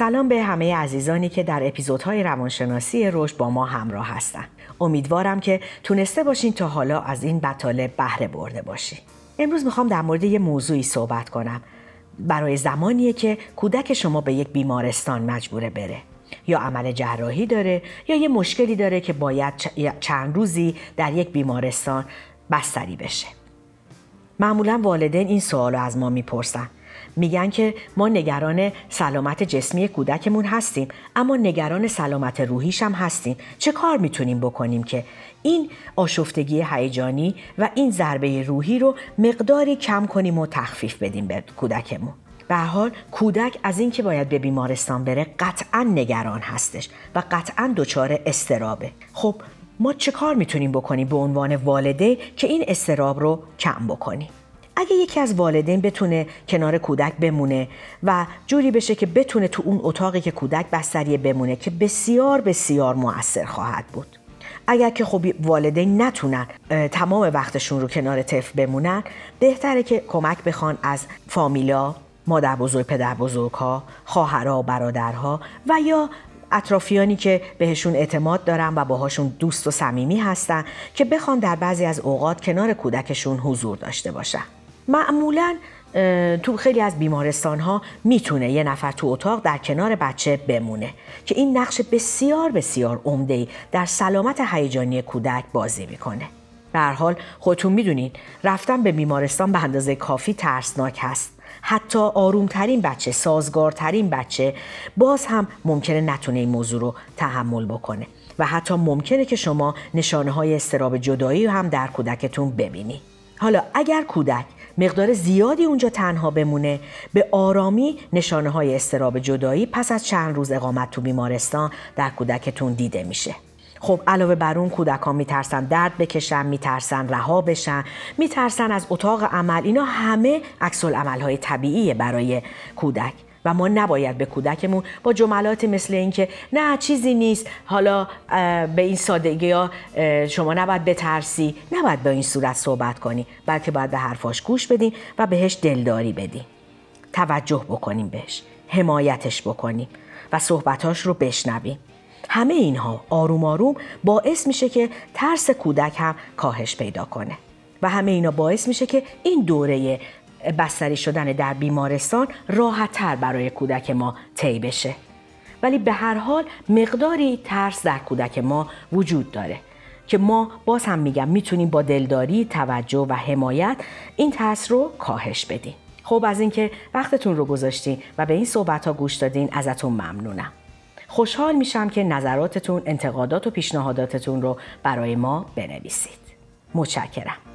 سلام به همه عزیزانی که در اپیزودهای روانشناسی رشد با ما همراه هستند. امیدوارم که تونسته باشین تا حالا از این مطالب بهره برده باشین. امروز می‌خوام در مورد یه موضوعی صحبت کنم. برای زمانیه که کودک شما به یک بیمارستان مجبوره بره. یا عمل جراحی داره یا یه مشکلی داره که باید چند روزی در یک بیمارستان بستری بشه. معمولا والدین این سوال از ما می‌پرسن میگن که ما نگران سلامت جسمی کودکمون هستیم اما نگران سلامت روحیش هم هستیم. چه کار می‌تونیم بکنیم که این آشفتگی هیجانی و این ضربه روحی رو مقداری کم کنیم و تخفیف بدیم به کودکمون؟ به حال کودک از اینکه باید به بیمارستان بره قطعا نگران هستش و قطعا دچار استرابه. خب ما چه کار می‌تونیم بکنیم به عنوان والده که این استراب رو کم بکنیم؟ اگه یکی از والدین بتونه کنار کودک بمونه و جوری بشه که بتونه تو اون اتاقی که کودک بستریه بمونه که بسیار بسیار موثر خواهد بود. اگر که خب والدین نتونن تمام وقتشون رو کنار طفل بمونن بهتره که کمک بخوان از فامیلا مادر بزرگ پدر بزرگ ها خواهرها برادرها و یا اطرافیانی که بهشون اعتماد دارن و باهاشون دوست و صمیمی هستن که بخوان در بعضی از اوقات کنار کودکشون حضور داشته باشن. معمولا تو خیلی از بیمارستان ها می‌تونه یه نفر تو اتاق در کنار بچه بمونه که این نقش بسیار بسیار عمده در سلامت هیجانی کودک بازی می‌کنه. به حال خودتون می‌دونید رفتن به بیمارستان به اندازه کافی ترسناک هست. حتی آرومترین بچه، سازگارترین بچه باز هم ممکنه نتونه این موضوع رو تحمل بکنه و حتی ممکنه که شما نشانه های استراب جدایی هم در کودکتون ببینی. حالا اگر کودک مقدار زیادی اونجا تنها بمونه. به آرامی نشانه های استراب جدایی پس از چند روز اقامت تو بیمارستان در کودکتون دیده میشه. خب علاوه بر اون کودکان میترسن درد بکشن میترسن رها بشن میترسن از اتاق عمل. اینا همه عکس های طبیعیه برای کودک. و ما نباید به کودکمون با جملات مثل اینکه نه چیزی نیست. حالا به این سادگی ها شما نباید بترسی. نباید به این صورت صحبت کنی. بلکه باید به حرفاش گوش بدیم و بهش دلداری بدیم توجه بکنیم بهش. حمایتش بکنیم و صحبتاش رو بشنویم. همه اینها آروم آروم باعث میشه که ترس کودک هم کاهش پیدا کنه. و همه اینا باعث میشه که این دوره بستری شدن در بیمارستان راحتتر برای کودک ما طی بشه. ولی به هر حال مقداری ترس در کودک ما وجود داره که ما باز هم میگم می‌تونیم با دلداری توجه و حمایت این ترس رو کاهش بدیم. خب از اینکه وقتتون رو گذاشتین و به این صحبت ها گوش دادین ازتون ممنونم. خوشحال میشم که نظراتتون انتقادات و پیشنهاداتتون رو برای ما بنویسید. متشکرم.